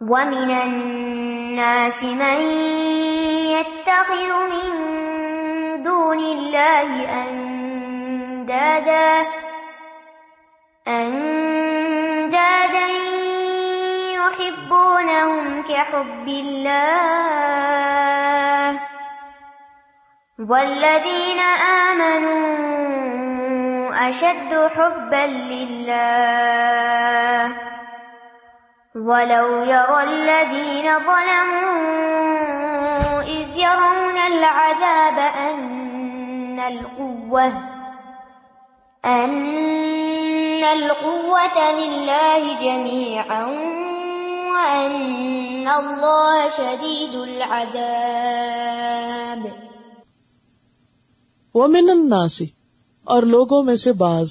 ومن الناس من يتخذ من دون الله أندادا أندادا يحبونهم كحب الله والذين آمنوا أشد حبا لله ولو يرى الذين ظلموا إذ يرون العذاب أن القوة أن القوة لله جميعا وأن الله شديد العذاب. ومن الناس، اور لوگوں میں سے بعض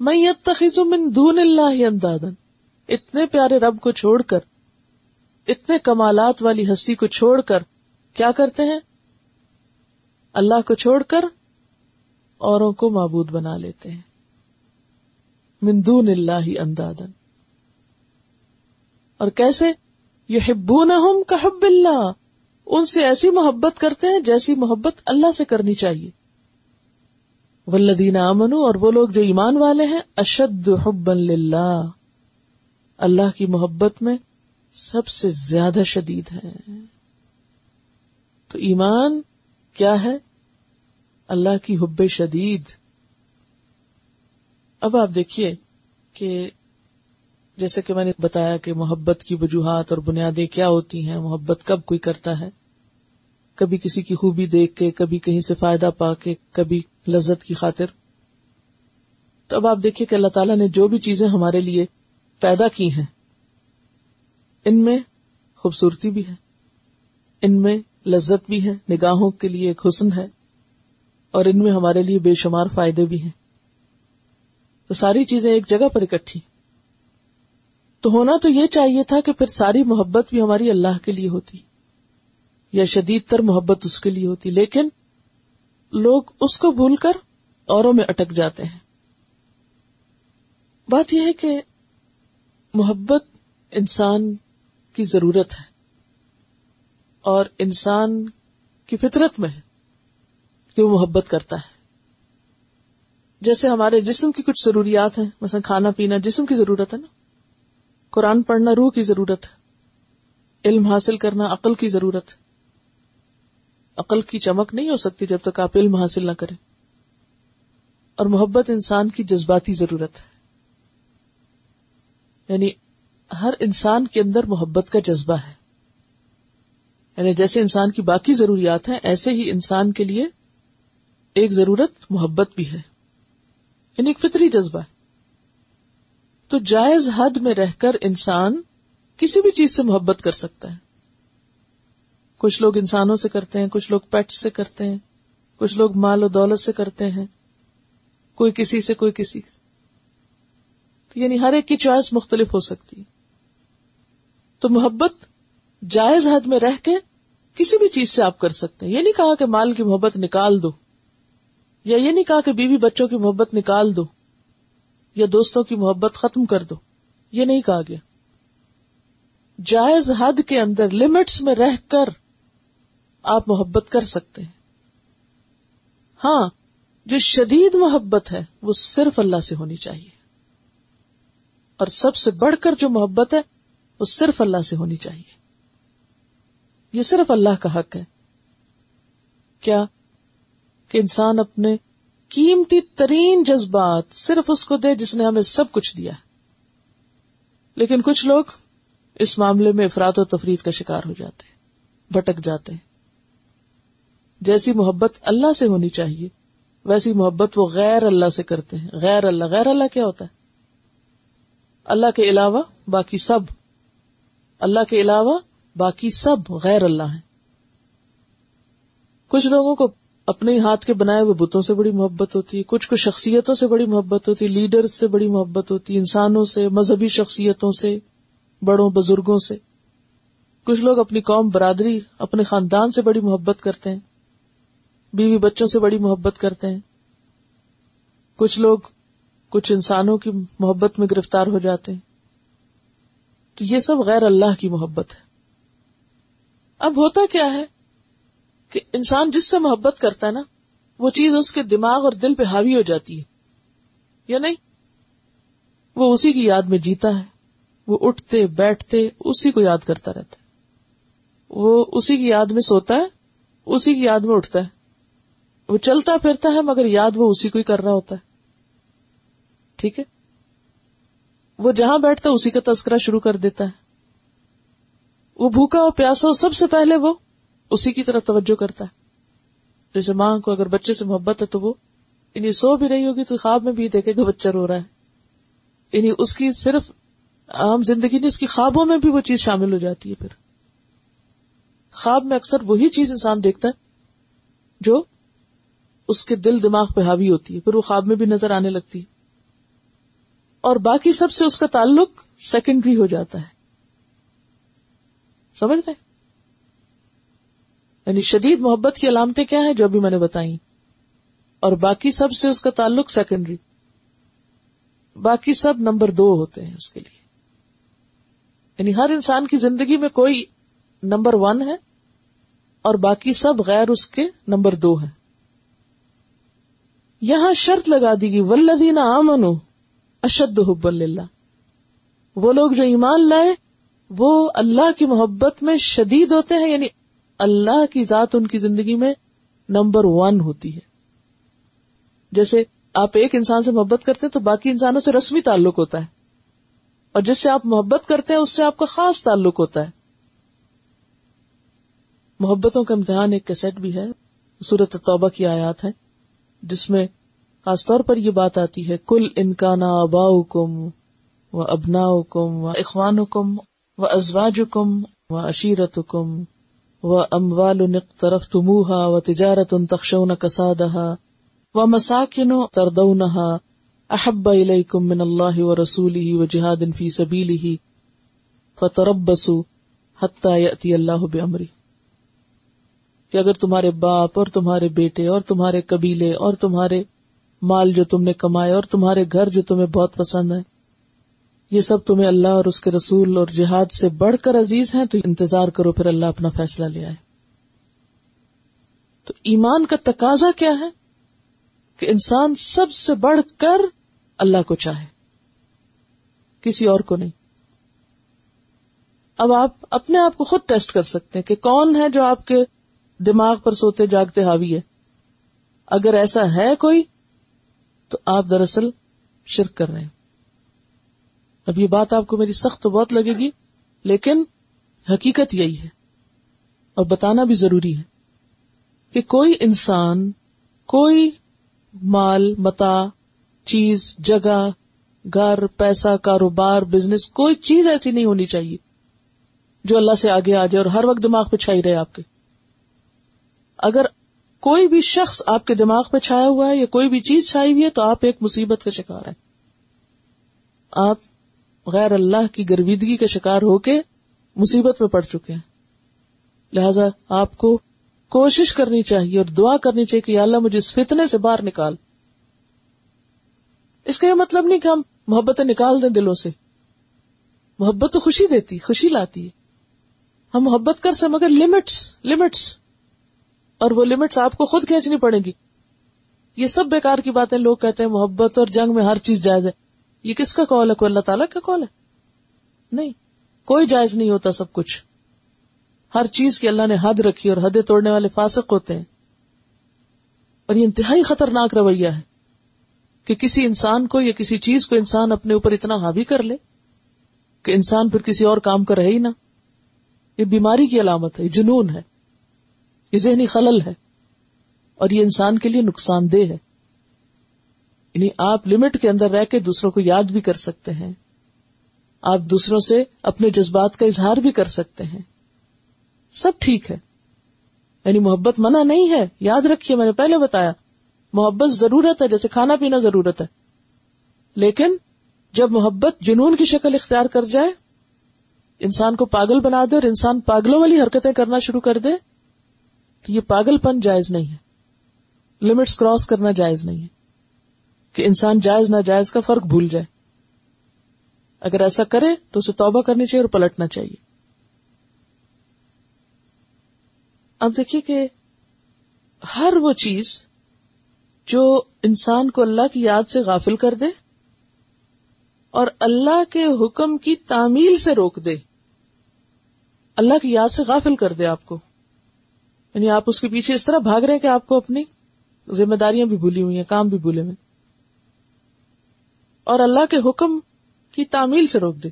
میں یتخذ من دون اللہ اندادا اتنے پیارے رب کو چھوڑ کر، اتنے کمالات والی ہستی کو چھوڑ کر کیا کرتے ہیں؟ اللہ کو چھوڑ کر اوروں کو معبود بنا لیتے ہیں۔ مندون اللہ اندادن اور کیسے؟ یہ ہبو نہ حب اللہ۔ ان سے ایسی محبت کرتے ہیں جیسی محبت اللہ سے کرنی چاہیے۔ ولدین امن اور وہ لوگ جو ایمان والے ہیں، اشد حب اللہ اللہ کی محبت میں سب سے زیادہ شدید ہے۔ تو ایمان کیا ہے؟ اللہ کی حب شدید۔ اب آپ دیکھیے کہ جیسے کہ میں نے بتایا کہ محبت کی وجوہات اور بنیادیں کیا ہوتی ہیں، محبت کب کوئی کرتا ہے؟ کبھی کسی کی خوبی دیکھ کے، کبھی کہیں سے فائدہ پا کے، کبھی لذت کی خاطر۔ تو اب آپ دیکھیے کہ اللہ تعالیٰ نے جو بھی چیزیں ہمارے لیے پیدا کی ہیں۔ ان میں خوبصورتی بھی ہے۔ ان میں لذت بھی ہے۔ نگاہوں کے لیے ایک حسن ہے۔ اور ان میں ہمارے لیے بے شمار فائدے بھی ہیں۔ تو ساری چیزیں ایک جگہ پر اکٹھی۔ تو ہونا تو یہ چاہیے تھا کہ پھر ساری محبت بھی ہماری اللہ کے لیے ہوتی۔ یا شدید تر محبت اس کے لیے ہوتی۔ لیکن لوگ اس کو بھول کر اوروں میں اٹک جاتے ہیں۔ بات یہ ہے کہ محبت انسان کی ضرورت ہے اور انسان کی فطرت میں ہے کہ وہ محبت کرتا ہے۔ جیسے ہمارے جسم کی کچھ ضروریات ہیں، مثلا کھانا پینا جسم کی ضرورت ہے نا۔ قرآن پڑھنا روح کی ضرورت ہے۔ علم حاصل کرنا عقل کی ضرورت ہے۔ عقل کی چمک نہیں ہو سکتی جب تک آپ علم حاصل نہ کریں۔ اور محبت انسان کی جذباتی ضرورت ہے۔ یعنی ہر انسان کے اندر محبت کا جذبہ ہے۔ یعنی جیسے انسان کی باقی ضروریات ہیں، ایسے ہی انسان کے لیے ایک ضرورت محبت بھی ہے۔ یعنی ایک فطری جذبہ ہے۔ تو جائز حد میں رہ کر انسان کسی بھی چیز سے محبت کر سکتا ہے۔ کچھ لوگ انسانوں سے کرتے ہیں، کچھ لوگ پیٹ سے کرتے ہیں، کچھ لوگ مال و دولت سے کرتے ہیں۔ کوئی کسی سے، کوئی کسی یعنی ہر ایک کی چوائس مختلف ہو سکتی تو محبت جائز حد میں رہ کے کسی بھی چیز سے آپ کر سکتے ہیں۔ یہ نہیں کہا کہ مال کی محبت نکال دو، یا یہ نہیں کہا کہ بیوی بچوں کی محبت نکال دو، یا دوستوں کی محبت ختم کر دو۔ یہ نہیں کہا گیا۔ جائز حد کے اندر لمٹس میں رہ کر آپ محبت کر سکتے ہیں۔ ہاں جو شدید محبت ہے وہ صرف اللہ سے ہونی چاہیے۔ اور سب سے بڑھ کر جو محبت ہے، وہ صرف اللہ سے ہونی چاہیے۔ یہ صرف اللہ کا حق ہے۔ کیا کہ انسان اپنے قیمتی ترین جذبات صرف اس کو دے جس نے ہمیں سب کچھ دیا لیکن کچھ لوگ اس معاملے میں افراد و تفرید کا شکار ہو جاتے ہیں، بھٹک جاتے ہیں۔ جیسی محبت اللہ سے ہونی چاہیے، ویسی محبت وہ غیر اللہ سے کرتے ہیں۔ غیر اللہ غیر اللہ کیا ہوتا ہے؟ اللہ کے علاوہ باقی سب اللہ کے علاوہ باقی سب غیر اللہ ہیں۔ کچھ لوگوں کو اپنے ہاتھ کے بنائے ہوئے بتوں سے بڑی محبت ہوتی ہے، کچھ کو شخصیتوں سے بڑی محبت ہوتی ہے لیڈر سے بڑی محبت ہوتی ہے، انسانوں سے، مذہبی شخصیتوں سے، بڑوں، بزرگوں سے۔ کچھ لوگ اپنی قوم، برادری، اپنے خاندان سے بڑی محبت کرتے ہیں، بیوی بچوں سے بڑی محبت کرتے ہیں۔ کچھ لوگ کچھ انسانوں کی محبت میں گرفتار ہو جاتے ہیں۔ تو یہ سب غیر اللہ کی محبت ہے۔ اب ہوتا کیا ہے کہ انسان جس سے محبت کرتا ہے نا، وہ چیز اس کے دماغ اور دل پہ حاوی ہو جاتی ہے۔ یا نہیں؟ وہ اسی کی یاد میں جیتا ہے۔ وہ اٹھتے، بیٹھتے، اسی کو یاد کرتا رہتا ہے۔ وہ اسی کی یاد میں سوتا ہے، اسی کی یاد میں اٹھتا ہے۔ وہ چلتا پھرتا ہے، مگر یاد وہ اسی کو ہی کر رہا ہوتا ہے۔ ٹھیک ہے؟ وہ جہاں بیٹھتا اسی کا تذکرہ شروع کر دیتا ہے۔ وہ بھوکا اور پیاسا ہو، سب سے پہلے وہ اسی کی طرف توجہ کرتا ہے۔ جیسے ماں کو اگر بچے سے محبت ہے تو وہ انہیں سو بھی رہی ہوگی تو خواب میں بھی دیکھے گا بچہ رو رہا ہے۔ انہیں اس کی صرف عام زندگی نہیں، اس کی خوابوں میں بھی وہ چیز شامل ہو جاتی ہے پھر۔ خواب میں اکثر وہی چیز انسان دیکھتا ہے جو اس کے دل دماغ پہ حاوی ہوتی ہے، پھر وہ خواب میں بھی نظر آنے لگتی ہے۔ اور باقی سب سے اس کا تعلق سیکنڈری ہو جاتا ہے۔ سمجھ رہے؟ یعنی شدید محبت کی علامتیں کیا ہیں جو ابھی میں نے بتائی اور باقی سب سے اس کا تعلق سیکنڈری باقی سب نمبر دو ہوتے ہیں اس کے لیے۔ یعنی ہر انسان کی زندگی میں کوئی نمبر ون ہے اور باقی سب غیر اس کے نمبر دو ہیں۔ یہاں شرط لگا دی گئی ولدین آمن اشد حب اللہ وہ لوگ جو ایمان لائے، وہ اللہ کی محبت میں شدید ہوتے ہیں یعنی اللہ کی ذات ان کی زندگی میں نمبر ون ہوتی ہے۔ جیسے آپ ایک انسان سے محبت کرتے ہیں تو باقی انسانوں سے رسمی تعلق ہوتا ہے۔ اور جس سے آپ محبت کرتے ہیں، اس سے آپ کا خاص تعلق ہوتا ہے۔ محبتوں کا امتحان ایک کیسٹ بھی ہے سورت توبہ کی آیات ہے جس میں خاص طور پر یہ بات آتی ہے، کل انکانا ابا کم و ابنا کم و اخوان کم و ازواج کم و عشیرت کم و اموال طرف تموہا و تجارت ان تخشون کسادہ و مساکن تردونہا احب الیکم من اللہ و رسولہ و جہاد فی سبیلہ فتربسو حتی یأتی اللہ بعمری کہ اگر تمہارے باپ اور تمہارے بیٹے اور تمہارے قبیلے اور تمہارے مال جو تم نے کمائے اور تمہارے گھر جو تمہیں بہت پسند ہے یہ سب تمہیں اللہ اور اس کے رسول اور جہاد سے بڑھ کر عزیز ہیں، تو انتظار کرو، پھر اللہ اپنا فیصلہ لے آئے۔ تو ایمان کا تقاضا کیا ہے؟ کہ انسان سب سے بڑھ کر اللہ کو چاہے۔ کسی اور کو نہیں۔ اب آپ اپنے آپ کو خود ٹیسٹ کر سکتے ہیں کہ کون ہے جو آپ کے دماغ پر سوتے جاگتے حاوی ہے۔ اگر ایسا ہے کوئی تو آپ دراصل شرک کر رہے ہیں۔ اب یہ بات آپ کو میری سخت تو بہت لگے گی، لیکن حقیقت یہی ہے۔ اور بتانا بھی ضروری ہے کہ کوئی انسان، کوئی مال، متا، چیز، جگہ، گھر، پیسہ، کاروبار، بزنس، کوئی چیز ایسی نہیں ہونی چاہیے جو اللہ سے آگے آ جائے اور ہر وقت دماغ پہ چھائی رہے آپ کے۔ اگر کوئی بھی شخص آپ کے دماغ پہ چھایا ہوا ہے یا کوئی بھی چیز چھائی ہوئی ہے تو آپ ایک مصیبت کا شکار ہیں۔ آپ غیر اللہ کی گرویدگی کا شکار ہو کے مصیبت میں پڑ چکے ہیں۔ لہذا آپ کو کوشش کرنی چاہیے اور دعا کرنی چاہیے کہ اللہ مجھے اس فتنے سے باہر نکال۔ اس کا یہ مطلب نہیں کہ ہم محبتیں نکال دیں دلوں سے۔ محبت تو خوشی دیتی، خوشی لاتی ہے۔ ہم محبت کر سے مگر لمٹس لمٹس اور وہ لمٹس آپ کو خود کھینچنی پڑے گی۔ یہ سب بیکار کی باتیں لوگ کہتے ہیں، محبت اور جنگ میں ہر چیز جائز ہے۔ یہ کس کا کال ہے؟ کوئی اللہ تعالیٰ کا کال ہے؟ نہیں، کوئی جائز نہیں ہوتا سب کچھ۔ ہر چیز کی اللہ نے حد رکھی اور حدیں توڑنے والے فاسق ہوتے ہیں۔ اور یہ انتہائی خطرناک رویہ ہے کہ کسی انسان کو یا کسی چیز کو انسان اپنے اوپر اتنا حاوی کر لے کہ انسان پھر کسی اور کام کا رہے ہی نہ۔ یہ بیماری کی علامت ہے جنون ہے۔ یہ ذہنی خلل ہے اور یہ انسان کے لیے نقصان دہ ہے۔ یعنی آپ لمٹ کے اندر رہ کے دوسروں کو یاد بھی کر سکتے ہیں۔ آپ دوسروں سے اپنے جذبات کا اظہار بھی کر سکتے ہیں۔ سب ٹھیک ہے۔ یعنی محبت منع نہیں ہے۔ یاد رکھیے، میں نے پہلے بتایا، محبت ضرورت ہے، جیسے کھانا پینا ضرورت ہے۔ لیکن جب محبت جنون کی شکل اختیار کر جائے، انسان کو پاگل بنا دے اور انسان پاگلوں والی حرکتیں کرنا شروع کر دے تو یہ پاگل پن جائز نہیں ہے۔ لمٹس کراس کرنا جائز نہیں ہے۔ کہ انسان جائز نہ جائز کا فرق بھول جائے۔ اگر ایسا کرے تو اسے توبہ کرنی چاہیے اور پلٹنا چاہیے۔ اب دیکھیے کہ ہر وہ چیز جو انسان کو اللہ کی یاد سے غافل کر دے اور اللہ کے حکم کی تعمیل سے روک دے، اللہ کی یاد سے غافل کر دے آپ کو۔ یعنی آپ اس کے پیچھے اس طرح بھاگ رہے ہیں کہ آپ کو اپنی ذمہ داریاں بھی بھولی ہوئی ہیں، کام بھی بھولے ہوئے اور اللہ کے حکم کی تعمیل سے روک دے۔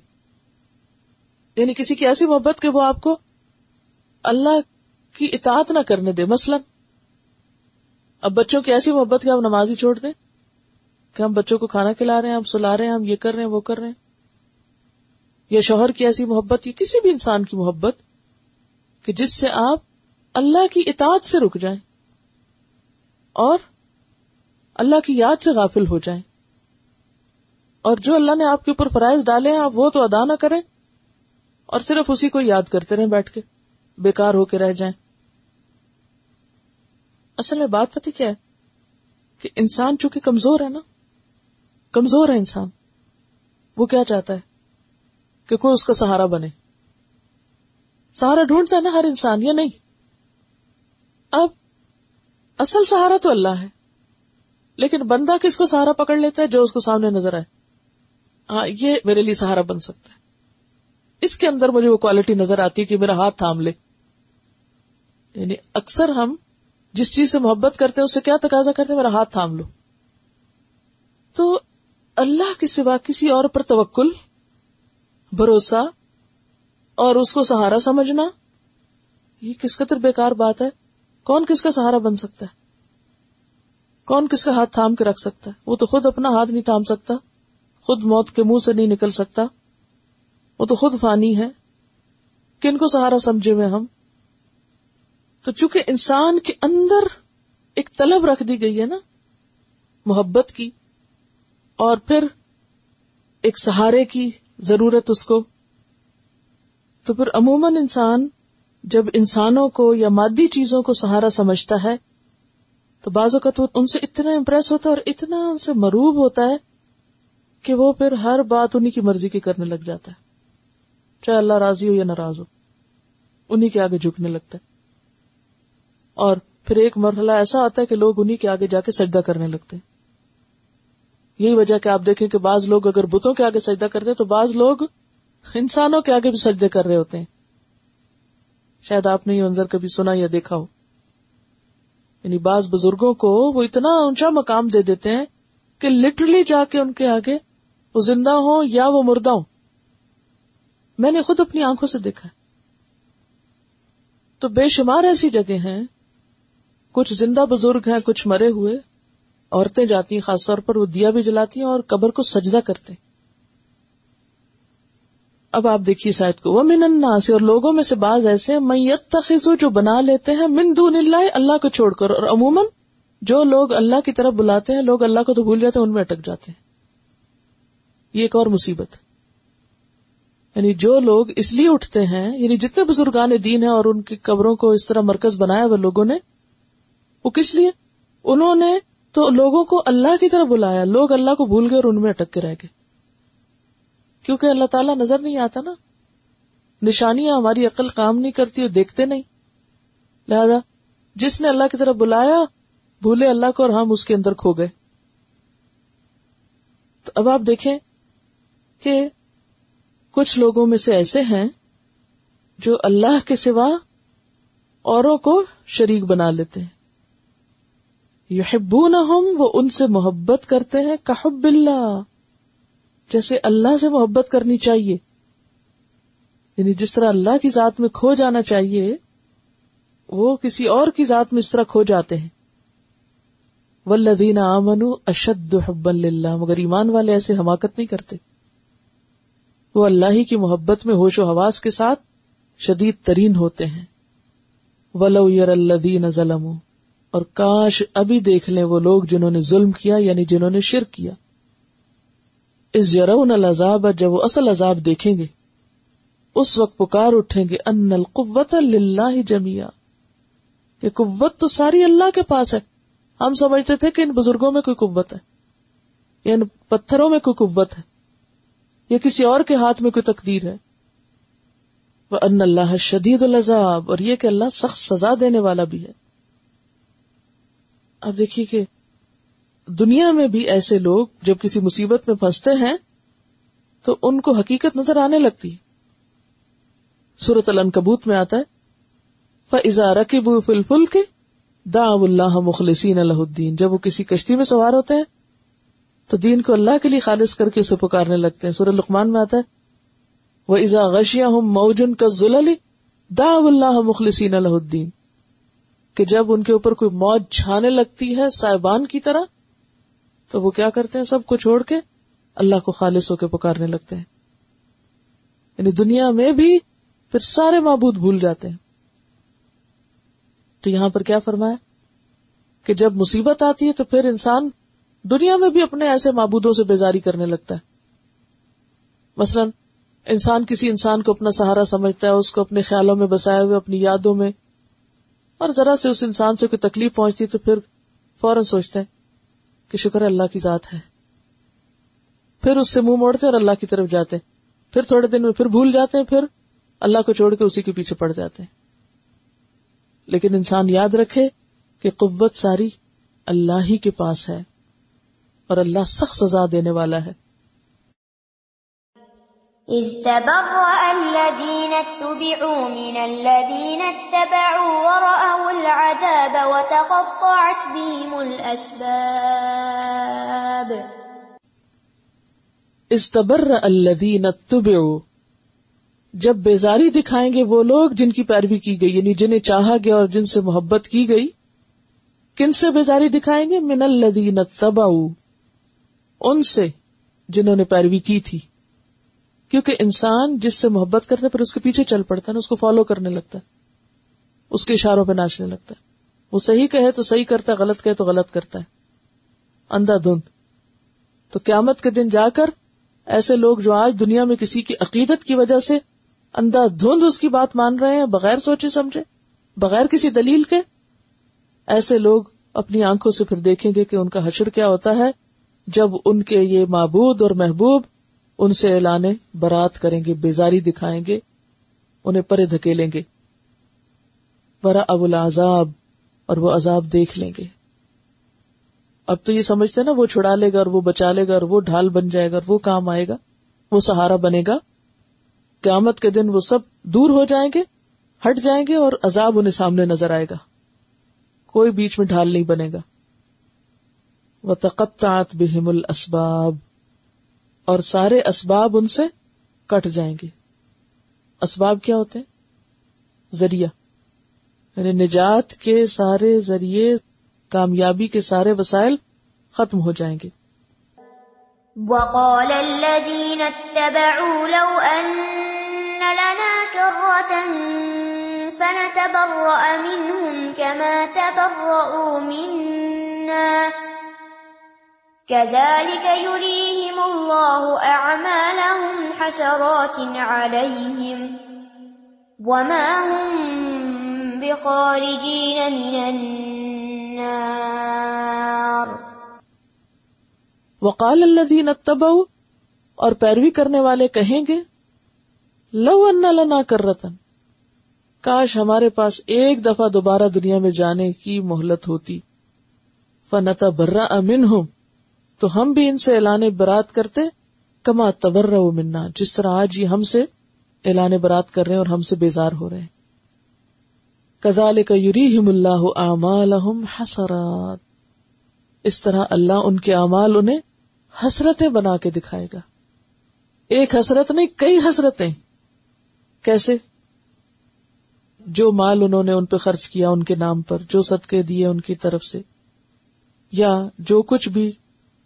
یعنی کسی کی ایسی محبت کہ وہ آپ کو اللہ کی اطاعت نہ کرنے دے۔ مثلا، اب بچوں کی ایسی محبت کہ آپ نماز ہی چھوڑ دیں کہ ہم بچوں کو کھانا کھلا رہے ہیں، ہم سلا رہے ہیں، ہم یہ کر رہے ہیں، وہ کر رہے ہیں۔ یا شوہر کی ایسی محبت یا کسی بھی انسان کی محبت کہ جس سے آپ اللہ کی اطاعت سے رک جائیں اور اللہ کی یاد سے غافل ہو جائیں اور جو اللہ نے آپ کے اوپر فرائض ڈالے ہیں، آپ وہ تو ادا نہ کریں اور صرف اسی کو یاد کرتے رہیں بیٹھ کے، بیکار ہو کے رہ جائیں۔ اصل میں بات پتی کیا ہے کہ انسان چونکہ کمزور ہے نا، کمزور ہے انسان۔ وہ کیا چاہتا ہے؟ کہ کوئی اس کا سہارا بنے۔ سہارا ڈھونڈتا ہے نا ہر انسان، یا نہیں؟ اب اصل سہارا تو اللہ ہے۔ لیکن بندہ کس کو سہارا پکڑ لیتا ہے جو اس کو سامنے نظر آئے؟ ہاں یہ میرے لیے سہارا بن سکتا ہے۔ اس کے اندر مجھے وہ کوالٹی نظر آتی ہے کہ میرا ہاتھ تھام لے۔ یعنی اکثر ہم جس چیز سے محبت کرتے ہیں، اس سے کیا تقاضا کرتے ہیں؟ میرا ہاتھ تھام لو۔ تو اللہ کے سوا کسی اور پر توکل، بھروسہ اور اس کو سہارا سمجھنا، یہ کس قدر بیکار بات ہے؟ کون کس کا سہارا بن سکتا ہے؟ کون کس کا ہاتھ تھام کے رکھ سکتا ہے؟ وہ تو خود اپنا ہاتھ نہیں تھام سکتا، خود موت کے منہ سے نہیں نکل سکتا۔ وہ تو خود فانی ہے۔ کن کو سہارا سمجھے ہوئے ہم؟ تو چونکہ انسان کے اندر ایک طلب رکھ دی گئی ہے نا، محبت کی، اور پھر ایک سہارے کی ضرورت اس کو، تو پھر عموماً انسان جب انسانوں کو یا مادی چیزوں کو سہارا سمجھتا ہے، تو بعض اوقات وہ ان سے اتنا امپریس ہوتا ہے اور اتنا ان سے مروب ہوتا ہے کہ وہ پھر ہر بات انہیں کی مرضی کی کرنے لگ جاتا ہے۔ چاہے اللہ راضی ہو یا ناراض ہو انہیں کے آگے جھکنے لگتا ہے۔ اور پھر ایک مرحلہ ایسا آتا ہے کہ لوگ انہیں کے آگے جا کے سجدہ کرنے لگتے ہیں۔ یہی وجہ کہ آپ دیکھیں کہ بعض لوگ اگر بتوں کے آگے سجدہ کرتے تو بعض لوگ انسانوں کے آگے بھی سجدے کر رہے ہوتے ہیں۔ شاید آپ نے یہ منظر کبھی سنا یا دیکھا ہو۔ یعنی بعض بزرگوں کو وہ اتنا اونچا مقام دے دیتے ہیں کہ لٹرلی جا کے ان کے آگے وہ زندہ ہوں یا وہ مردہ ہوں۔ میں نے خود اپنی آنکھوں سے دیکھا تو بے شمار ایسی جگہ ہیں۔ کچھ زندہ بزرگ ہیں، کچھ مرے ہوئے۔ عورتیں جاتی ہیں، خاص طور پر وہ دیا بھی جلاتی ہیں اور قبر کو سجدہ کرتے اب آپ دیکھیے شاید کو وہ من الناس، اور لوگوں میں سے بعض ایسے میت تخذو جو بنا لیتے ہیں، من دون اللہ اللہ کو چھوڑ کر، اور عموماً جو لوگ اللہ کی طرف بلاتے ہیں، لوگ اللہ کو تو بھول جاتے ہیں، ان میں اٹک جاتے ہیں۔ یہ ایک اور مصیبت۔ یعنی جو لوگ اس لیے اٹھتے ہیں یعنی جتنے بزرگان دین ہیں اور ان کی قبروں کو اس طرح مرکز بنایا وہ لوگوں نے، وہ کس لیے؟ انہوں نے تو لوگوں کو اللہ کی طرف بلایا، لوگ اللہ کو بھول گئے اور ان میں اٹک کے رہ گئے۔ کیونکہ اللہ تعالیٰ نظر نہیں آتا نا۔ نشانیاں ہماری عقل کام نہیں کرتی اور دیکھتے نہیں۔ لہذا، جس نے اللہ کی طرف بلایا، بھولے اللہ کو اور ہم اس کے اندر کھو گئے۔ تو اب آپ دیکھیں کہ کچھ لوگوں میں سے ایسے ہیں جو اللہ کے سوا اوروں کو شریک بنا لیتے ہیں۔ یحبون وہ ان سے محبت کرتے ہیں کہب اللہ۔ جیسے اللہ سے محبت کرنی چاہیے۔ یعنی جس طرح اللہ کی ذات میں کھو جانا چاہیے، وہ کسی اور کی ذات میں اس طرح کھو جاتے ہیں۔ ولدین آمن اشد حب اللہ مگر ایمان والے ایسے حماقت نہیں کرتے۔ وہ اللہ ہی کی محبت میں ہوش و حواس کے ساتھ شدید ترین ہوتے ہیں۔ ولو یر الدین ظلم اور کاش ابھی دیکھ لیں وہ لوگ جنہوں نے ظلم کیا یعنی جنہوں نے شرک کیا۔ اس جرون العذاب، جب وہ اصل عذاب دیکھیں گے، اس وقت پکار اٹھیں گے ان القوت اللہ جمیا یہ قوت تو ساری اللہ کے پاس ہے۔ ہم سمجھتے تھے کہ ان بزرگوں میں کوئی قوت ہے، یا ان پتھروں میں کوئی قوت ہے، یا کسی اور کے ہاتھ میں کوئی تقدیر ہے۔ وہ ان اللہ شدید الزاب اور یہ کہ اللہ سخت سزا دینے والا بھی ہے۔ اب دیکھیے کہ دنیا میں بھی ایسے لوگ جب کسی مصیبت میں پھنستے ہیں تو ان کو حقیقت نظر آنے لگتی۔ سورت الکبوت میں آتا ہے فضا رقب فل فل کے دا اللہ مخلصین اللہ الدین جب وہ کسی کشتی میں سوار ہوتے ہیں تو دین کو اللہ کے لیے خالص کر کے اسے پکارنے لگتے ہیں۔ سورہ لقمان میں آتا ہے وہ ازا غشیا ہوں موجن کا ذل دا اللہ مخلصین اللہ الدین کہ جب ان کے اوپر کوئی موج چھانے لگتی ہے صاحبان کی طرح تو وہ کیا کرتے ہیں؟ سب کو چھوڑ کے اللہ کو خالص ہو کے پکارنے لگتے ہیں۔ یعنی دنیا میں بھی پھر سارے معبود بھول جاتے ہیں۔ تو یہاں پر کیا فرمایا؟ کہ جب مصیبت آتی ہے تو پھر انسان دنیا میں بھی اپنے ایسے معبودوں سے بیزاری کرنے لگتا ہے۔ مثلا انسان کسی انسان کو اپنا سہارا سمجھتا ہے، اس کو اپنے خیالوں میں بسائے ہوئے، اپنی یادوں میں، اور ذرا سے اس انسان سے کوئی تکلیف پہنچتی تو پھر فوراً سوچتے ہیں کہ شکر اللہ کی ذات ہے۔ پھر اس سے منہ موڑتے اور اللہ کی طرف جاتے۔ پھر تھوڑے دن میں پھر بھول جاتے ہیں، پھر اللہ کو چھوڑ کے اسی کے پیچھے پڑ جاتے ہیں۔ لیکن انسان یاد رکھے کہ قوت ساری اللہ ہی کے پاس ہے اور اللہ سخت سزا دینے والا ہے۔ استبرأ الذين اتبعوا من الذين اتبعوا ورأوا العذاب وتقطعت بهم الأسباب. استبر الذين اتبعوا، جب بیزاری دکھائیں گے وہ لوگ جن کی پیروی کی گئی یعنی جنہیں چاہا گیا اور جن سے محبت کی گئی، کن سے بیزاری دکھائیں گے؟ من الدین ان سے جنہوں نے پیروی کی تھی۔ کیونکہ انسان جس سے محبت کرتا ہے، پھر اس کے پیچھے چل پڑتا ہے نا اس کو فالو کرنے لگتا ہے۔ اس کے اشاروں پہ ناچنے لگتا ہے۔ وہ صحیح کہے تو صحیح کرتا ہے، غلط کہے تو غلط کرتا ہے۔ اندھا دھند۔ تو قیامت کے دن جا کر ایسے لوگ جو آج دنیا میں کسی کی عقیدت کی وجہ سے اندھا دھند اس کی بات مان رہے ہیں، بغیر سوچے سمجھے، بغیر کسی دلیل کے، ایسے لوگ اپنی آنکھوں سے پھر دیکھیں گے کہ ان کا حشر کیا ہوتا ہے۔ جب ان کے یہ معبود اور محبوب ان سے اعلان برات کریں گے، بیزاری دکھائیں گے، انہیں پرے دھکیلیں گے۔ برا اب العذاب، اور وہ عذاب دیکھ لیں گے۔ اب تو یہ سمجھتے نا، وہ چھڑا لے گا اور وہ بچا لے گا اور وہ ڈھال بن جائے گا اور وہ کام آئے گا، وہ سہارا بنے گا۔ قیامت کے دن وہ سب دور ہو جائیں گے، ہٹ جائیں گے اور عذاب انہیں سامنے نظر آئے گا۔ کوئی بیچ میں ڈھال نہیں بنے گا۔ وہ تقطعت بہم الاسباب اور سارے اسباب ان سے کٹ جائیں گے۔ اسباب کیا ہوتے ہیں؟ ذریعہ۔ یعنی نجات کے سارے ذریعے، کامیابی کے سارے وسائل ختم ہو جائیں گے۔ وقال الذين اتبعوا لو أن لنا كرة فنتبرأ منهم كما تبرؤوا منا۔ كذلك يريهم الله أعمالهم حسرات عليهم وما هم بخارجين من النار. وقال الذين اتبعوا، اور پیروی کرنے والے کہیں گے، لو ان لنا کر رتن کاش ہمارے پاس ایک دفعہ دوبارہ دنیا میں جانے کی مہلت ہوتی۔ فنتا برا امن ہوں تو ہم بھی ان سے اعلان برات کرتے کما تبر منا، جس طرح آج یہ ہم سے اعلان برات کر رہے ہیں اور ہم سے بیزار ہو رہے ہیں۔ کزال کا یوری اللہ اعمال حسرات۔ اس طرح اللہ ان کے اعمال انہیں حسرتیں بنا کے دکھائے گا۔ ایک حسرت نہیں، کئی حسرتیں۔ کیسے؟ جو مال انہوں نے ان پہ خرچ کیا ان کے نام پر، جو صدقے دیے ان کی طرف سے، یا جو کچھ بھی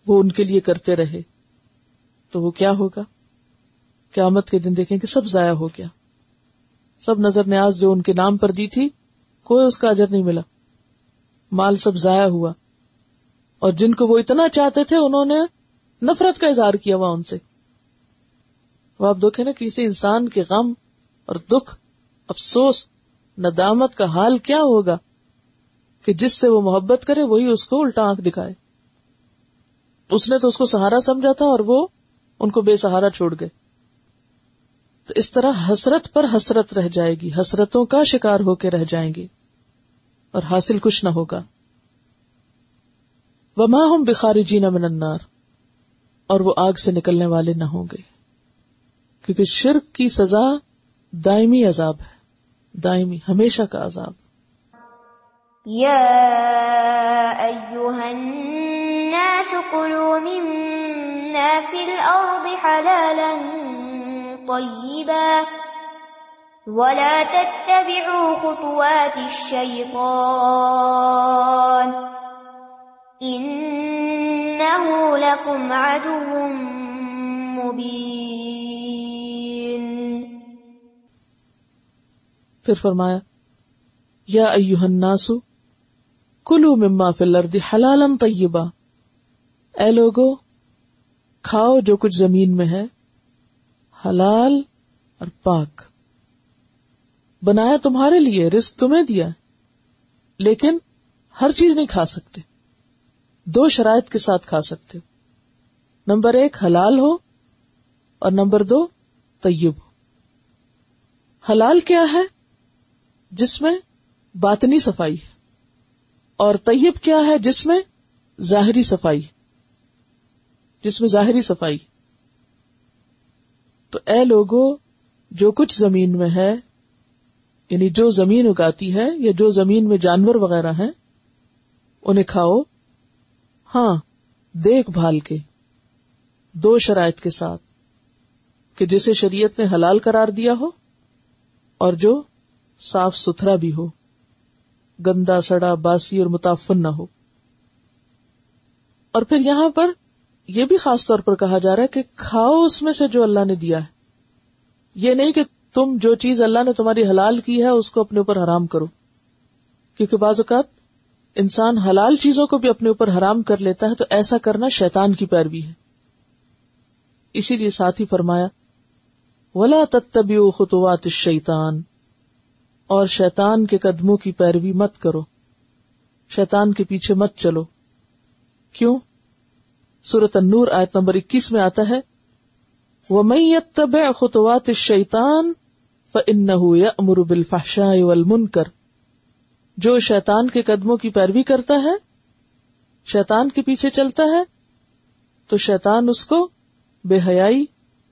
وہ ان کے لیے کرتے رہے تو وہ کیا ہوگا؟ قیامت کے دن دیکھیں کہ سب ضائع ہو گیا۔ سب نظر نیاز جو ان کے نام پر دی تھی، کوئی اس کا اجر نہیں ملا۔ مال سب ضائع ہوا۔ اور جن کو وہ اتنا چاہتے تھے، انہوں نے نفرت کا اظہار کیا ہوا ان سے۔ وہ آپ دیکھیں نا کسی انسان کے غم اور دکھ، افسوس، ندامت کا حال کیا ہوگا کہ جس سے وہ محبت کرے، وہی اس کو الٹا آنکھ دکھائے۔ اس نے تو اس کو سہارا سمجھا تھا اور وہ ان کو بے سہارا چھوڑ گئے۔ تو اس طرح حسرت پر حسرت رہ جائے گی، حسرتوں کا شکار ہو کے رہ جائیں گے اور حاصل کچھ نہ ہوگا۔ وما ہم بخاری جینا النار۔ اور وہ آگ سے نکلنے والے نہ ہوں گے۔ کیونکہ شرک کی سزا دائمی عذاب ہے۔ دائمی، ہمیشہ کا عذاب۔ یا الناس قلوا مما فی الارض حلالا طیبا ولا تتبعوا خطوات الشیطان انہو لکم عدو مبین پھر فرمایا، یا ایوہ الناس کلو مما فی الارض حلالا طیبا اے لوگو، کھاؤ جو کچھ زمین میں ہے، حلال اور پاک۔ بنایا تمہارے لیے، رزق تمہیں دیا۔ لیکن ہر چیز نہیں کھا سکتے۔ دو شرائط کے ساتھ کھا سکتے۔ ہو نمبر ایک، حلال ہو، اور نمبر دو، طیب ہو۔ حلال کیا ہے؟ جس میں باطنی صفائی ہے۔ اور طیب کیا ہے؟ جس میں ظاہری صفائی جس میں ظاہری صفائی۔ تو اے لوگو، جو کچھ زمین میں ہے یعنی جو زمین اگاتی ہے یا جو زمین میں جانور وغیرہ ہیں، انہیں کھاؤ۔ ہاں دیکھ بھال کے، دو شرائط کے ساتھ، کہ جسے شریعت نے حلال قرار دیا ہو اور جو صاف ستھرا بھی ہو، گندا، سڑا، باسی اور متافن نہ ہو۔ اور پھر یہاں پر یہ بھی خاص طور پر کہا جا رہا ہے کہ کھاؤ اس میں سے جو اللہ نے دیا ہے۔ یہ نہیں کہ تم جو چیز اللہ نے تمہاری حلال کی ہے اس کو اپنے اوپر حرام کرو۔ کیونکہ بعض اوقات انسان حلال چیزوں کو بھی اپنے اوپر حرام کر لیتا ہے تو ایسا کرنا شیطان کی پیروی ہے۔ اسی لیے ساتھ ہی فرمایا، ولا تبی خطوات شیتان اور شیطان کے قدموں کی پیروی مت کرو۔ شیطان کے پیچھے مت چلو۔ کیوں؟ سورت النور آیت نمبر اکیس میں آتا ہے وہ میں تب خطوات شیتان فن یا امر بالفحشاء والمنکر جو شیطان کے قدموں کی پیروی کرتا ہے، شیطان کے پیچھے چلتا ہے، تو شیطان اس کو بے حیائی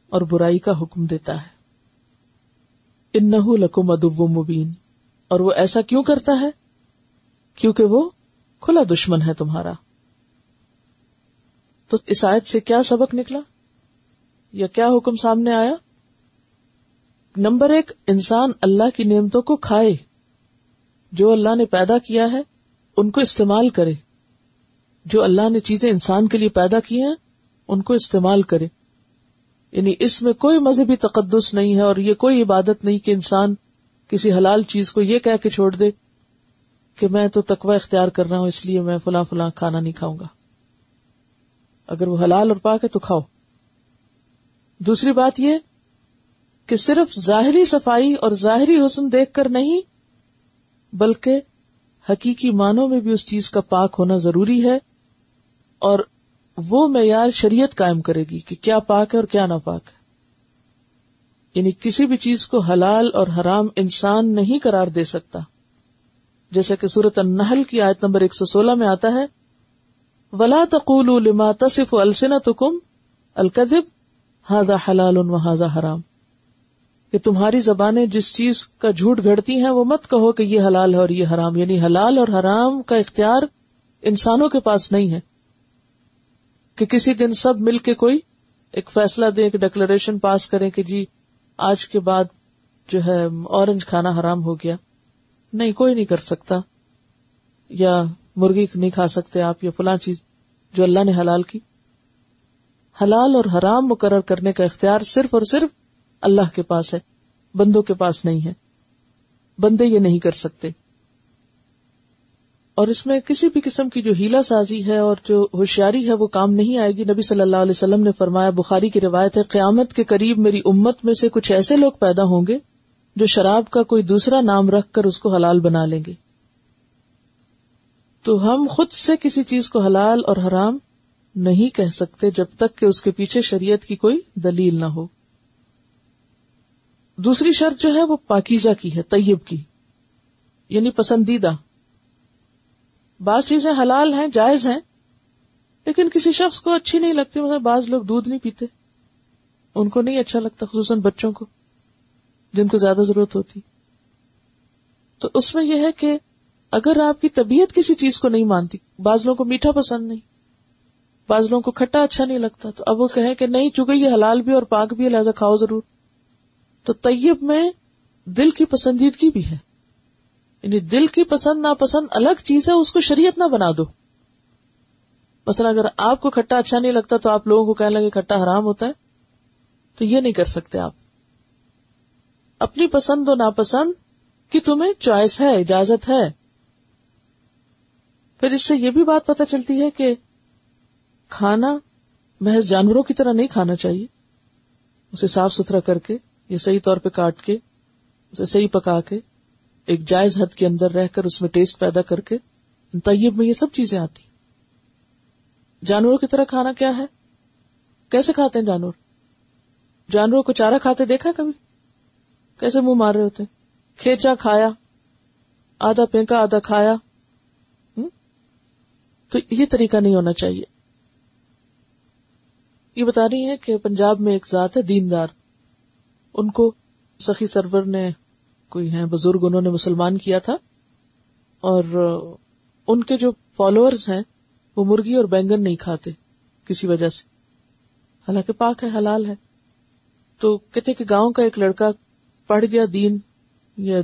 اور برائی کا حکم دیتا ہے۔ ان لکم ادب مبین اور وہ ایسا کیوں کرتا ہے؟ کیونکہ وہ کھلا دشمن ہے تمہارا۔ تو اس آیت سے کیا سبق نکلا؟ یا کیا حکم سامنے آیا؟ نمبر ایک، انسان اللہ کی نعمتوں کو کھائے۔ جو اللہ نے پیدا کیا ہے، ان کو استعمال کرے۔ جو اللہ نے چیزیں انسان کے لیے پیدا کی ہیں، ان کو استعمال کرے۔ یعنی اس میں کوئی مذہبی تقدس نہیں ہے اور یہ کوئی عبادت نہیں کہ انسان کسی حلال چیز کو یہ کہہ کے چھوڑ دے کہ میں تو تقوی اختیار کر رہا ہوں، اس لیے میں فلاں فلاں کھانا نہیں کھاؤں گا۔ اگر وہ حلال اور پاک ہے تو کھاؤ۔ دوسری بات یہ کہ صرف ظاہری صفائی اور ظاہری حسن دیکھ کر نہیں، بلکہ حقیقی معنوں میں بھی اس چیز کا پاک ہونا ضروری ہے اور وہ معیار شریعت قائم کرے گی کہ کیا پاک ہے اور کیا ناپاک ہے۔ یعنی کسی بھی چیز کو حلال اور حرام انسان نہیں قرار دے سکتا۔ جیسے کہ صورت النحل کی آیت نمبر ایک سو سولہ میں آتا ہے ولا تقول لما تصف السنتكم الكذب، هذا حلال وهذا حرام۔ کہ تمہاری زبانیں جس چیز کا جھوٹ گھڑتی ہیں، وہ مت کہو کہ یہ حلال ہے اور یہ حرام۔ یعنی حلال اور حرام کا اختیار انسانوں کے پاس نہیں ہے۔ کہ کسی دن سب مل کے کوئی ایک فیصلہ دیں، ایک ڈکلریشن پاس کریں کہ جی آج کے بعد جو ہے اورنج کھانا حرام ہو گیا۔ نہیں، کوئی نہیں کر سکتا۔ یا مرغی نہیں کھا سکتے آپ یا فلاں چیز جو اللہ نے حلال کی۔ حلال اور حرام مقرر کرنے کا اختیار صرف اور صرف اللہ کے پاس ہے، بندوں کے پاس نہیں ہے۔ بندے یہ نہیں کر سکتے۔ اور اس میں کسی بھی قسم کی جو ہیلا سازی ہے اور جو ہوشیاری ہے وہ کام نہیں آئے گی۔ نبی صلی اللہ علیہ وسلم نے فرمایا، بخاری کی روایت ہے، قیامت کے قریب میری امت میں سے کچھ ایسے لوگ پیدا ہوں گے جو شراب کا کوئی دوسرا نام رکھ کر اس کو حلال بنا لیں گے۔ تو ہم خود سے کسی چیز کو حلال اور حرام نہیں کہہ سکتے جب تک کہ اس کے پیچھے شریعت کی کوئی دلیل نہ ہو۔ دوسری شرط جو ہے وہ پاکیزہ کی ہے، طیب کی یعنی پسندیدہ۔ بعض چیزیں حلال ہیں، جائز ہیں، لیکن کسی شخص کو اچھی نہیں لگتی مطلب بعض لوگ دودھ نہیں پیتے۔ ان کو نہیں اچھا لگتا، خصوصاً بچوں کو، جن کو زیادہ ضرورت ہوتی۔ تو اس میں یہ ہے کہ اگر آپ کی طبیعت کسی چیز کو نہیں مانتی، بعض لوگوں کو میٹھا پسند نہیں، بعض لوگوں کو کھٹا اچھا نہیں لگتا، تو اب وہ کہیں کہ نہیں، چونکہ یہ حلال بھی اور پاک بھی ہے، لہٰذا کھاؤ ضرور۔ تو طیب میں دل کی پسندیدگی بھی ہے۔ یعنی دل کی پسند، ناپسند الگ چیز ہے، اس کو شریعت نہ بنا دو۔ مثلا اگر آپ کو کھٹا اچھا نہیں لگتا، تو آپ لوگوں کو کہنے لگے کھٹا حرام ہوتا ہے، تو یہ نہیں کر سکتے آپ۔ اپنی پسند و ناپسند کی تمہیں چوائس ہے، اجازت ہے۔ پھر اس سے یہ بھی بات پتہ چلتی ہے کہ کھانا محض جانوروں کی طرح نہیں کھانا چاہیے۔ اسے صاف ستھرا کر کے، یا صحیح طور پہ کاٹ کے، اسے صحیح پکا کے، ایک جائز حد کے اندر رہ کر اس میں ٹیسٹ پیدا کر کے طیب میں یہ سب چیزیں آتی۔ جانوروں کی طرح کھانا کیا ہے؟ کیسے کھاتے ہیں جانور؟ جانوروں کو چارہ کھاتے دیکھا کبھی؟ کیسے منہ مار رہے ہوتے کھیچا کھایا، آدھا پھینکا، آدھا کھایا۔ تو یہ طریقہ نہیں ہونا چاہیے۔ یہ بتا رہی ہے کہ پنجاب میں ایک ذات ہے، دیندار۔ ان کو سخی سرور نے، کوئی ہیں بزرگ انہوں نے مسلمان کیا تھا۔ اور ان کے جو فالوورز ہیں، وہ مرغی اور بینگن نہیں کھاتے، کسی وجہ سے۔ حالانکہ پاک ہے، حلال ہے۔ تو کہتے کہ گاؤں کا ایک لڑکا پڑھ گیا، دین یا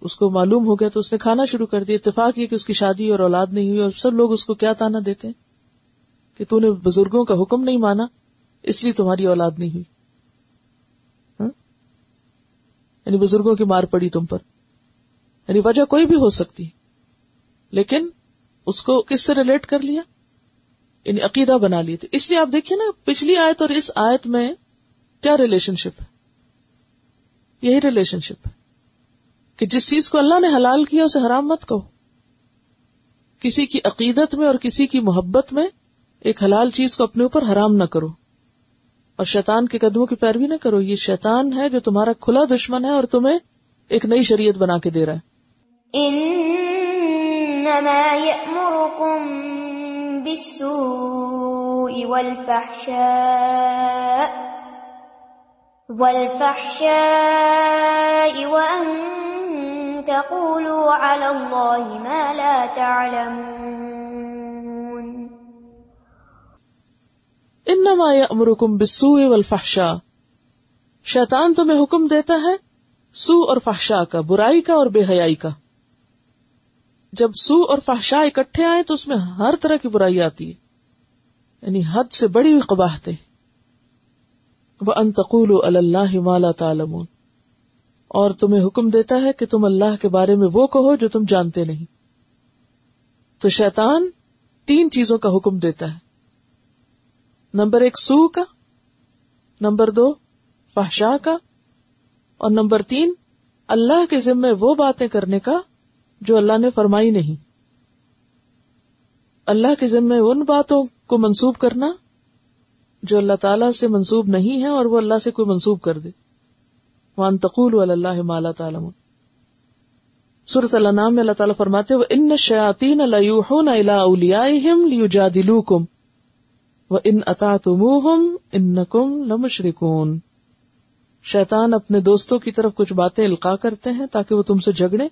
اس کو معلوم ہو گیا تو اس نے کھانا شروع کر دیا، اتفاق یہ کہ اس کی شادی اور اولاد نہیں ہوئی اور سب لوگ اس کو کیا تانا دیتے ہیں؟ کہ تو نے بزرگوں کا حکم نہیں مانا، اس لیے تمہاری اولاد نہیں ہوئی۔ ہاں؟ یعنی بزرگوں کی مار پڑی تم پر۔ یعنی وجہ کوئی بھی ہو سکتی۔ لیکن اس کو کس سے ریلیٹ کر لیا؟ یعنی عقیدہ بنا لیے تھے۔ اس لیے آپ دیکھیے نا، پچھلی آیت اور اس آیت میں کیا ریلیشن شپ ہے؟ یہی ریلیشن شپ ہے۔ کہ جس چیز کو اللہ نے حلال کیا اسے حرام مت کہو۔ کسی کی عقیدت میں اور کسی کی محبت میں ایک حلال چیز کو اپنے اوپر حرام نہ کرو۔ اور شیطان کے قدموں کی پیروی نہ کرو۔ یہ شیطان ہے جو تمہارا کھلا دشمن ہے اور تمہیں ایک نئی شریعت بنا کے دے رہا ہے۔ انما يأمركم بالسوء والفحشاء والفحشاء وأن تقولوا على الله ما لا تعلمون. انما يأمركم بالسوء والفحشاء. شیطان تمہیں حکم دیتا ہے سو اور فحشا کا، برائی کا اور بے حیائی کا۔ جب سو اور فحشا اکٹھے آئے تو اس میں ہر طرح کی برائی آتی ہے۔ یعنی حد سے بڑی ہوئی قباہتیں وہ انتقول اللہ مالا تعالم اور تمہیں حکم دیتا ہے کہ تم اللہ کے بارے میں وہ کہو جو تم جانتے نہیں۔ تو شیطان تین چیزوں کا حکم دیتا ہے۔ نمبر ایک سو کا، نمبر دو فحشا کا، اور نمبر تین اللہ کے ذمے وہ باتیں کرنے کا جو اللہ نے فرمائی نہیں۔ اللہ کے ذمے ان باتوں کو منسوب کرنا جو اللہ تعالیٰ سے منسوب نہیں ہے اور وہ اللہ سے کوئی منسوب کر دے۔ وان تقول اللہ مالا تعالم صورت اللہ نام میں اللہ تعالیٰ فرماتے وہ ان شاطین کم و ان اتا تم ان کم لمشرکون شیطان اپنے دوستوں کی طرف کچھ باتیں القا کرتے ہیں تاکہ وہ تم سے جھگڑے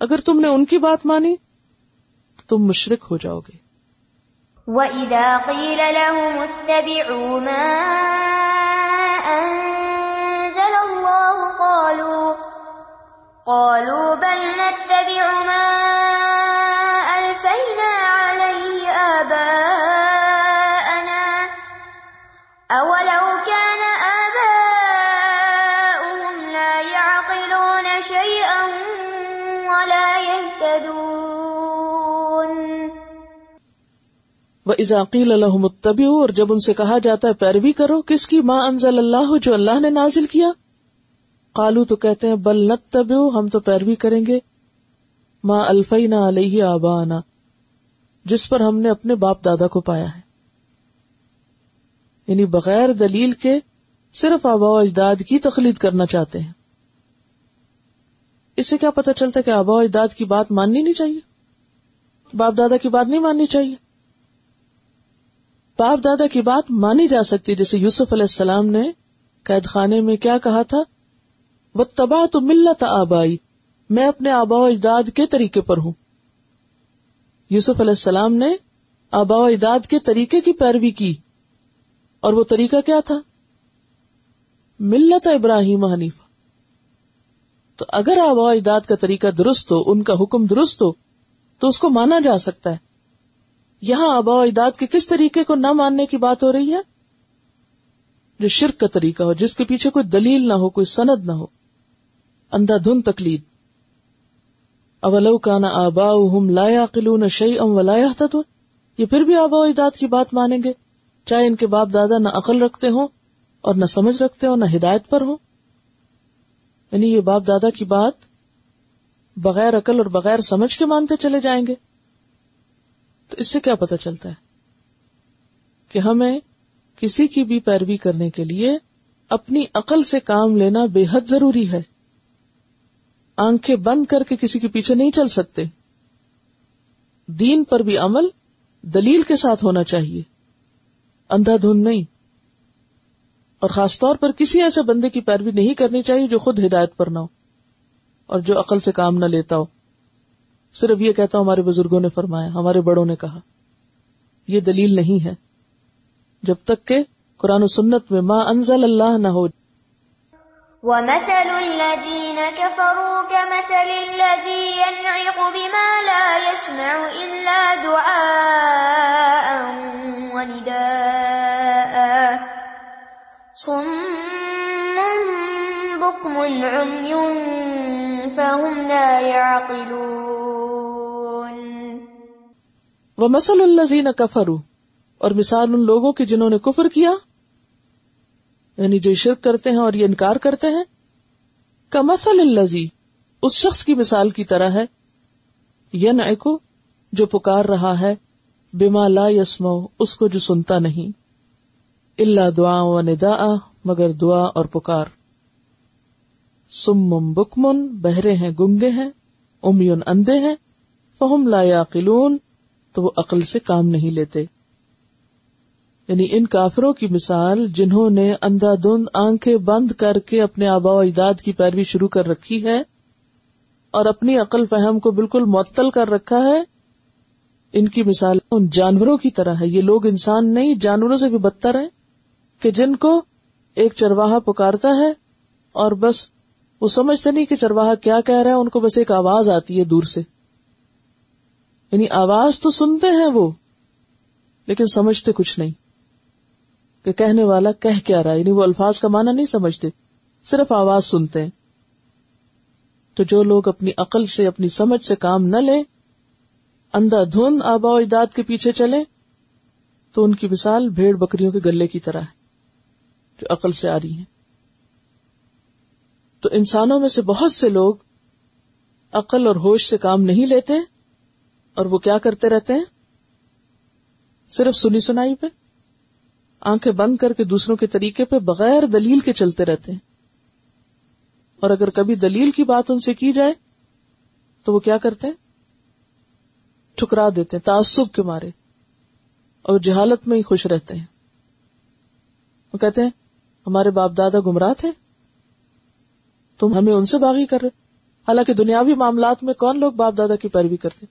اگر تم نے ان کی بات مانی، تو تم مشرق ہو جاؤ گے۔ وَإِذَا قِيلَ لَهُمُ اتَّبِعُوا مَا قَالُوا بَلْ نَتَّبِعُ مَا أَلْفَيْنَا عَلَيْهِ آبَاءَنَا أَوَلَوْ كَانَ آبَاؤُهُمْ لَا يَعْقِلُونَ شَيْئًا وَلَا يَهْتَدُونَ. وہ ازاقیل الحم متبی اور جب ان سے کہا جاتا ہے پیروی کرو، کس کی ماں انزل اللہ جو اللہ نے نازل کیا؟ قالو تو کہتے ہیں، بل نت تبیو ہم تو پیروی کریں گے۔ ماں الفی نہ علیہ آبا جس پر ہم نے اپنے باپ دادا کو پایا ہے۔ یعنی بغیر دلیل کے صرف آبا و اجداد کی تخلید کرنا چاہتے ہیں۔ اس سے کیا پتا چلتا ہے کہ آبا و اجداد کی بات ماننی نہیں چاہیے؟ باپ دادا کی بات نہیں ماننی چاہیے۔ باپ دادا کی بات مانی جا سکتی جیسے یوسف علیہ السلام نے قید خانے میں کیا کہا تھا؟ وہ تباہ تو ملت آبائی۔ میں اپنے آبا و اجداد کے طریقے پر ہوں۔ یوسف علیہ السلام نے آبا و اجداد کے طریقے کی پیروی کی۔ اور وہ طریقہ کیا تھا؟ ملت ابراہیم حنیفہ۔ تو اگر آبا و اجداد کا طریقہ درست ہو، ان کا حکم درست ہو، تو اس کو مانا جا سکتا ہے۔ یہاں آبا و اجداد کے کس طریقے کو نہ ماننے کی بات ہو رہی ہے؟ جو شرک کا طریقہ ہو، جس کے پیچھے کوئی دلیل نہ ہو، کوئی سند نہ ہو۔ اندھا دھن تکلید اولو کانا آبا لا قلون شعی ام ولایا یہ پھر بھی آبا و اجداد کی بات مانیں گے۔ چاہے ان کے باپ دادا نہ عقل رکھتے ہوں اور نہ سمجھ رکھتے ہوں، نہ ہدایت پر ہوں۔ یعنی یہ باپ دادا کی بات بغیر عقل اور بغیر سمجھ کے مانتے چلے جائیں گے۔ تو اس سے کیا پتا چلتا ہے کہ ہمیں کسی کی بھی پیروی کرنے کے لیے اپنی عقل سے کام لینا بے حد ضروری ہے۔ آنکھیں بند کر کے کسی کے پیچھے نہیں چل سکتے۔ دین پر بھی عمل دلیل کے ساتھ ہونا چاہیے۔ اندھا دھن نہیں۔ اور خاص طور پر کسی ایسے بندے کی پیروی نہیں کرنی چاہیے جو خود ہدایت پر نہ ہو اور جو عقل سے کام نہ لیتا ہو۔ صرف یہ کہتا ہوں، ہمارے بزرگوں نے فرمایا، ہمارے بڑوں نے کہا، یہ دلیل نہیں ہے۔ جب تک کہ قرآن و سنت میں ماں انزل اللہ نہ ہو ومثل الذين كفروا كمثل الذي ينعق بما لا يسمع إلا دعاء ونداء. صم بكم عمي فهم لا يعقلون. ومثل الذين كفروا، اور مثال ان لوگوں کی جنہوں نے کفر کیا یعنی جو شرک کرتے ہیں اور یہ انکار کرتے ہیں کمسل الزی اس شخص کی مثال کی طرح ہے ین ایکو جو پکار رہا ہے بیما لا یسمو اس کو جو سنتا نہیں اللہ دعا و ندا مگر دعا اور پکار۔ سم بکمن، بہرے ہیں، گنگے ہیں، امیون اندھے ہیں، فہم لا یاقلون، تو وہ عقل سے کام نہیں لیتے۔ یعنی ان کافروں کی مثال جنہوں نے اندھا دھند آنکھیں بند کر کے اپنے آبا و اجداد کی پیروی شروع کر رکھی ہے اور اپنی عقل فہم کو بالکل معطل کر رکھا ہے، ان کی مثال ان جانوروں کی طرح ہے۔ یہ لوگ انسان نہیں، جانوروں سے بھی بدتر ہیں کہ جن کو ایک چرواہا پکارتا ہے اور بس وہ سمجھتے نہیں کہ چرواہا کیا کہہ رہا ہے، ان کو بس ایک آواز آتی ہے دور سے۔ یعنی آواز تو سنتے ہیں وہ، لیکن سمجھتے کچھ نہیں۔ کہ کہنے والا کہہ کیا رہا یعنی وہ الفاظ کا معنی نہیں سمجھتے، صرف آواز سنتے ہیں۔ تو جو لوگ اپنی عقل سے، اپنی سمجھ سے کام نہ لیں، اندھا دھن آبا و اجداد کے پیچھے چلے تو ان کی مثال بھیڑ بکریوں کے گلے کی طرح ہے، جو عقل سے آ رہی ہیں۔ تو انسانوں میں سے بہت سے لوگ عقل اور ہوش سے کام نہیں لیتے، اور وہ کیا کرتے رہتے ہیں؟ صرف سنی سنائی پہ۔ آنکھیں بند کر کے دوسروں کے طریقے پہ بغیر دلیل کے چلتے رہتے ہیں۔ اور اگر کبھی دلیل کی بات ان سے کی جائے، تو وہ کیا کرتے ہیں؟ ٹھکرا دیتے ہیں، تعصب کے مارے، اور جہالت میں ہی خوش رہتے ہیں۔ وہ کہتے ہیں، ہمارے باپ دادا گمراہ تھے، تم ہمیں ان سے باغی کر رہے حالانکہ دنیاوی معاملات میں کون لوگ باپ دادا کی پیروی کرتے؟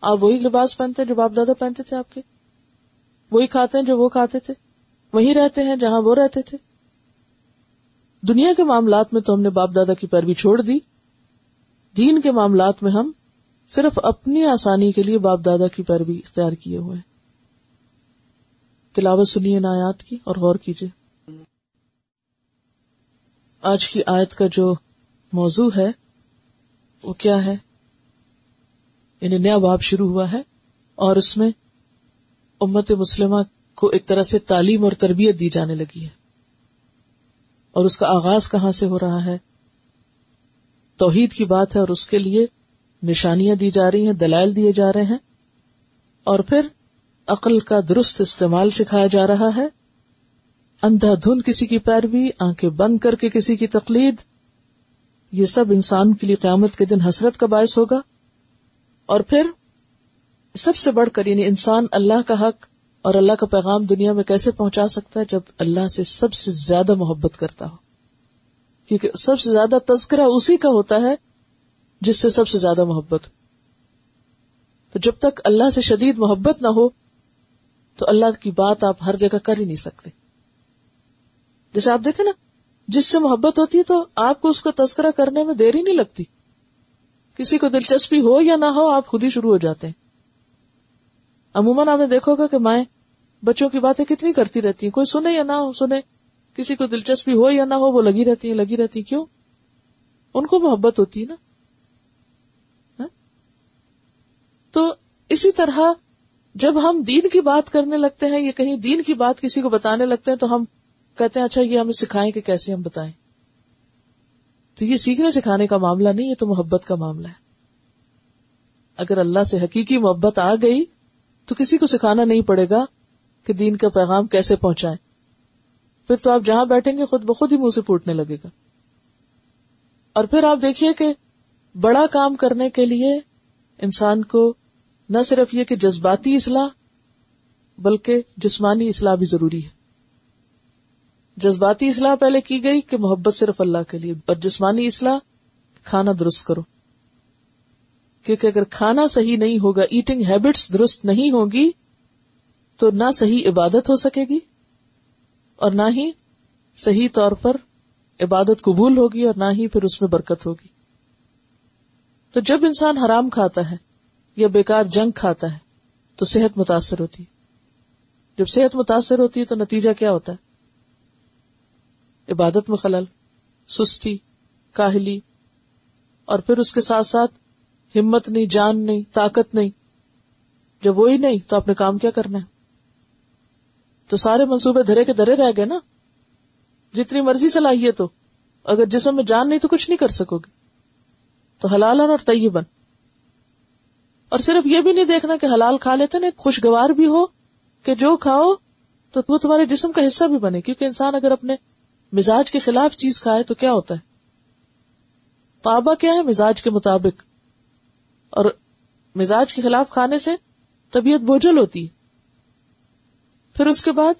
آپ وہی لباس پہنتے جو باپ دادا پہنتے تھے آپ کے۔ وہی کھاتے ہیں جو وہ کھاتے تھے۔ وہی رہتے ہیں جہاں وہ رہتے تھے۔ دنیا کے معاملات میں تو ہم نے باپ دادا کی پیروی چھوڑ دی۔ دین کے معاملات میں ہم صرف اپنی آسانی کے لیے باپ دادا کی پیروی اختیار کیے ہوئے تلاوت سنیے نایات کی اور غور کیجیے۔ آج کی آیت کا جو موضوع ہے، وہ کیا ہے؟ یعنی نیا باب شروع ہوا ہے اور اس میں امت مسلمہ کو ایک طرح سے تعلیم اور تربیت دی جانے لگی ہے۔ اور اس کا آغاز کہاں سے ہو رہا ہے؟ توحید کی بات ہے اور اس کے لیے نشانیاں دی جا رہی ہیں، دلائل دیے جا رہے ہیں۔ اور پھر عقل کا درست استعمال سکھایا جا رہا ہے۔ اندھا دھند کسی کی پیروی، آنکھیں بند کر کے کسی کی تقلید، یہ سب انسان کے لیے قیامت کے دن حسرت کا باعث ہوگا۔ اور پھر سب سے بڑھ کر یعنی انسان اللہ کا حق اور اللہ کا پیغام دنیا میں کیسے پہنچا سکتا ہے جب اللہ سے سب سے زیادہ محبت کرتا ہو؟ کیونکہ سب سے زیادہ تذکرہ اسی کا ہوتا ہے جس سے سب سے زیادہ محبت تو جب تک اللہ سے شدید محبت نہ ہو، تو اللہ کی بات آپ ہر جگہ کر ہی نہیں سکتے۔ جیسے آپ دیکھیں نا، جس سے محبت ہوتی ہے تو آپ کو اس کا تذکرہ کرنے میں دیر ہی نہیں لگتی۔ کسی کو دلچسپی ہو یا نہ ہو، آپ خود ہی شروع ہو جاتے ہیں۔ عموماً آپ نے دیکھو گا کہ مائیں بچوں کی باتیں کتنی کرتی رہتی ہیں، کوئی سنے یا نہ ہو، سنے۔ کسی کو دلچسپی ہو یا نہ ہو، وہ لگی رہتی ہیں، لگی رہتی کیوں؟ ان کو محبت ہوتی ہے نا۔ ہاں؟ تو اسی طرح جب ہم دین کی بات کرنے لگتے ہیں، یا کہیں دین کی بات کسی کو بتانے لگتے ہیں، تو ہم کہتے ہیں اچھا یہ ہمیں سکھائیں کہ کیسے ہم بتائیں۔ تو یہ سیکھنے سکھانے کا معاملہ نہیں، یہ تو محبت کا معاملہ ہے۔ اگر اللہ سے حقیقی محبت آ گئی تو کسی کو سکھانا نہیں پڑے گا کہ دین کا پیغام کیسے پہنچائے پھر تو آپ جہاں بیٹھیں گے، خود بخود ہی منہ سے پوٹنے لگے گا۔ اور پھر آپ دیکھیے کہ بڑا کام کرنے کے لیے انسان کو نہ صرف یہ کہ جذباتی اصلاح، بلکہ جسمانی اصلاح بھی ضروری ہے۔ جذباتی اصلاح پہلے کی گئی کہ محبت صرف اللہ کے لیے، اور جسمانی اصلاح، کھانا درست کرو۔ کیونکہ اگر کھانا صحیح نہیں ہوگا ایٹنگ ہیبٹس درست نہیں ہوگی، تو نہ صحیح عبادت ہو سکے گی اور نہ ہی صحیح طور پر عبادت قبول ہوگی اور نہ ہی پھر اس میں برکت ہوگی۔ تو جب انسان حرام کھاتا ہے یا بیکار جنگ کھاتا ہے، تو صحت متاثر ہوتی جب صحت متاثر ہوتی ہے، تو نتیجہ کیا ہوتا ہے؟ عبادت میں خلل، سستی، کاہلی اور پھر اس کے ساتھ ساتھ ہمت نہیں، جان نہیں، طاقت نہیں۔ جب وہی نہیں تو آپ نے کام کیا کرنا ہے؟ تو سارے منصوبے دھرے کے دھرے رہ گئے نا۔ جتنی مرضی سے لائیے تو اگر جسم میں جان نہیں تو کچھ نہیں کر سکو گے۔ تو حلال اور طیبن۔ اور صرف یہ بھی نہیں دیکھنا کہ حلال کھا لیتے نا خوشگوار بھی ہو کہ جو کھاؤ تو وہ تمہارے جسم کا حصہ بھی بنے۔ کیونکہ انسان اگر اپنے مزاج کے خلاف چیز کھائے تو کیا ہوتا ہے؟ پابا کیا ہے مزاج کے مطابق؟ اور مزاج کے خلاف کھانے سے طبیعت بوجھل ہوتی ہے۔ پھر اس کے بعد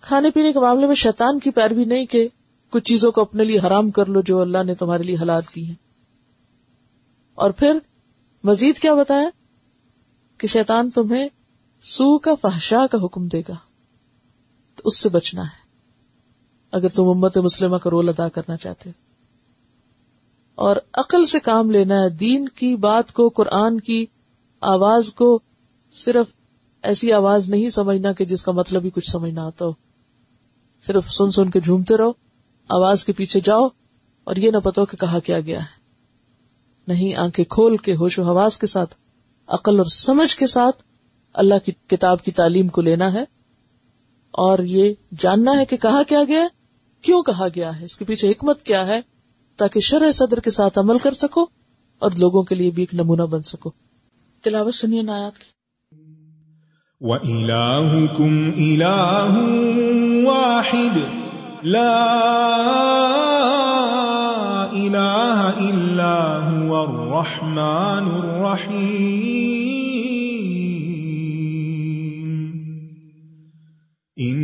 کھانے پینے کے معاملے میں شیطان کی پیروی نہیں کہ کچھ چیزوں کو اپنے لیے حرام کر لو جو اللہ نے تمہارے لیے حلال کی ہے اور پھر مزید کیا بتایا؟ کہ شیطان تمہیں سو کا فحشا کا حکم دے گا۔ تو اس سے بچنا ہے۔ اگر تم امت مسلمہ کا رول ادا کرنا چاہتے اور عقل سے کام لینا ہے دین کی بات کو، قرآن کی آواز کو صرف ایسی آواز نہیں سمجھنا کہ جس کا مطلب ہی کچھ سمجھنا آتا ہو۔ صرف سن سن کے جھومتے رہو، آواز کے پیچھے جاؤ اور یہ نہ پتا کہ کہا کیا گیا ہے۔ نہیں، آنکھیں کھول کے ہوش و حواس کے ساتھ، عقل اور سمجھ کے ساتھ اللہ کی کتاب کی تعلیم کو لینا ہے۔ اور یہ جاننا ہے کہ کہا کیا گیا کیوں کہا گیا ہے، اس کے پیچھے حکمت کیا ہے۔ تاکہ شرح صدر کے ساتھ عمل کر سکو اور لوگوں کے لیے بھی ایک نمونہ بن سکو۔ تلاوت سنیے نایات کی۔ وَإِلَاهُكُمْ إِلَاهٌ وَاحِدٌ لَا إِلَاهَ إِلَّا هُوَ الرَّحْمَنُ الرَّحِيمُ۔ إن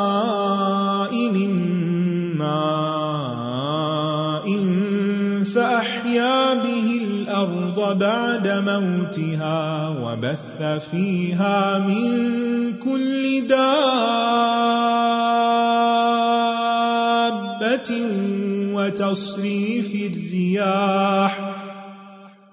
من فأحيا به الأرض بعد موتها وبث فيها من كل دابة وتصريف الرياح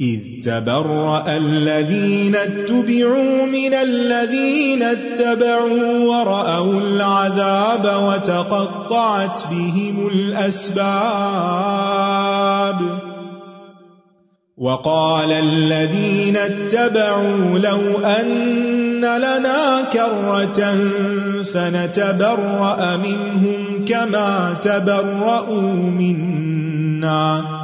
إذ تبرأ الذين اتبعوا من الذين اتبعوا ورأوا العذاب وتقطعت بهم الأسباب وقال الذين اتبعوا لو أن لنا كرة فنتبرأ منهم كما تبرأوا منا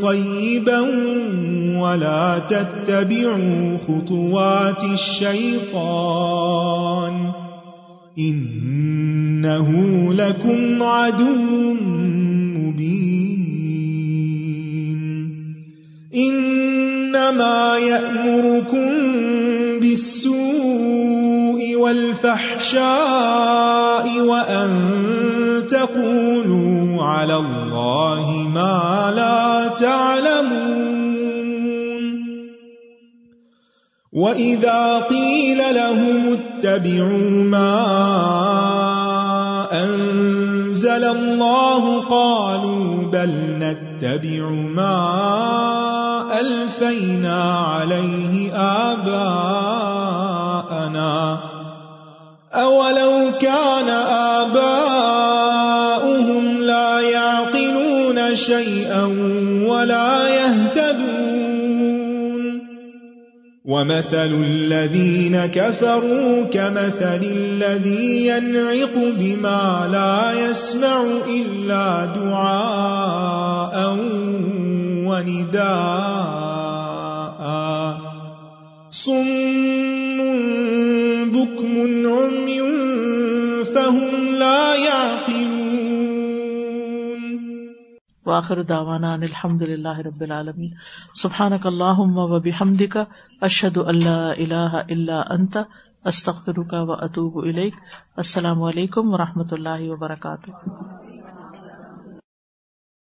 طيبا ولا تتبعوا خطوات الشيطان إنه لكم عدو مبين إنما يأمركم بالسوء والفحشاء وأن تقولوا على الله ما لا تعلمون وَإِذَا قِيلَ لَهُمُ اتَّبِعُوا مَا أَنزَلَ اللَّهُ قَالُوا بَلْ نَتَّبِعُ مَا أَلْفَيْنَا عَلَيْهِ آبَاءَنَا أَوَلَوْ كَانَ آبَاؤُهُمْ لَا يَعْقِلُونَ شَيْئًا وَلَا يَهْتَدُونَ ومثل الذين كفروا كمثل الذي ينعق بما لا يسمع إلا دعاء ونداء صم بكم عمي فهم لا يعقلون واخر دعوانا ان الحمد لله رب العالمين سبحانك اللهم وبحمدك اشهد ان لا اله الا انت استغفرك واتوب اليك السلام علیکم و رحمۃ اللہ وبرکاتہ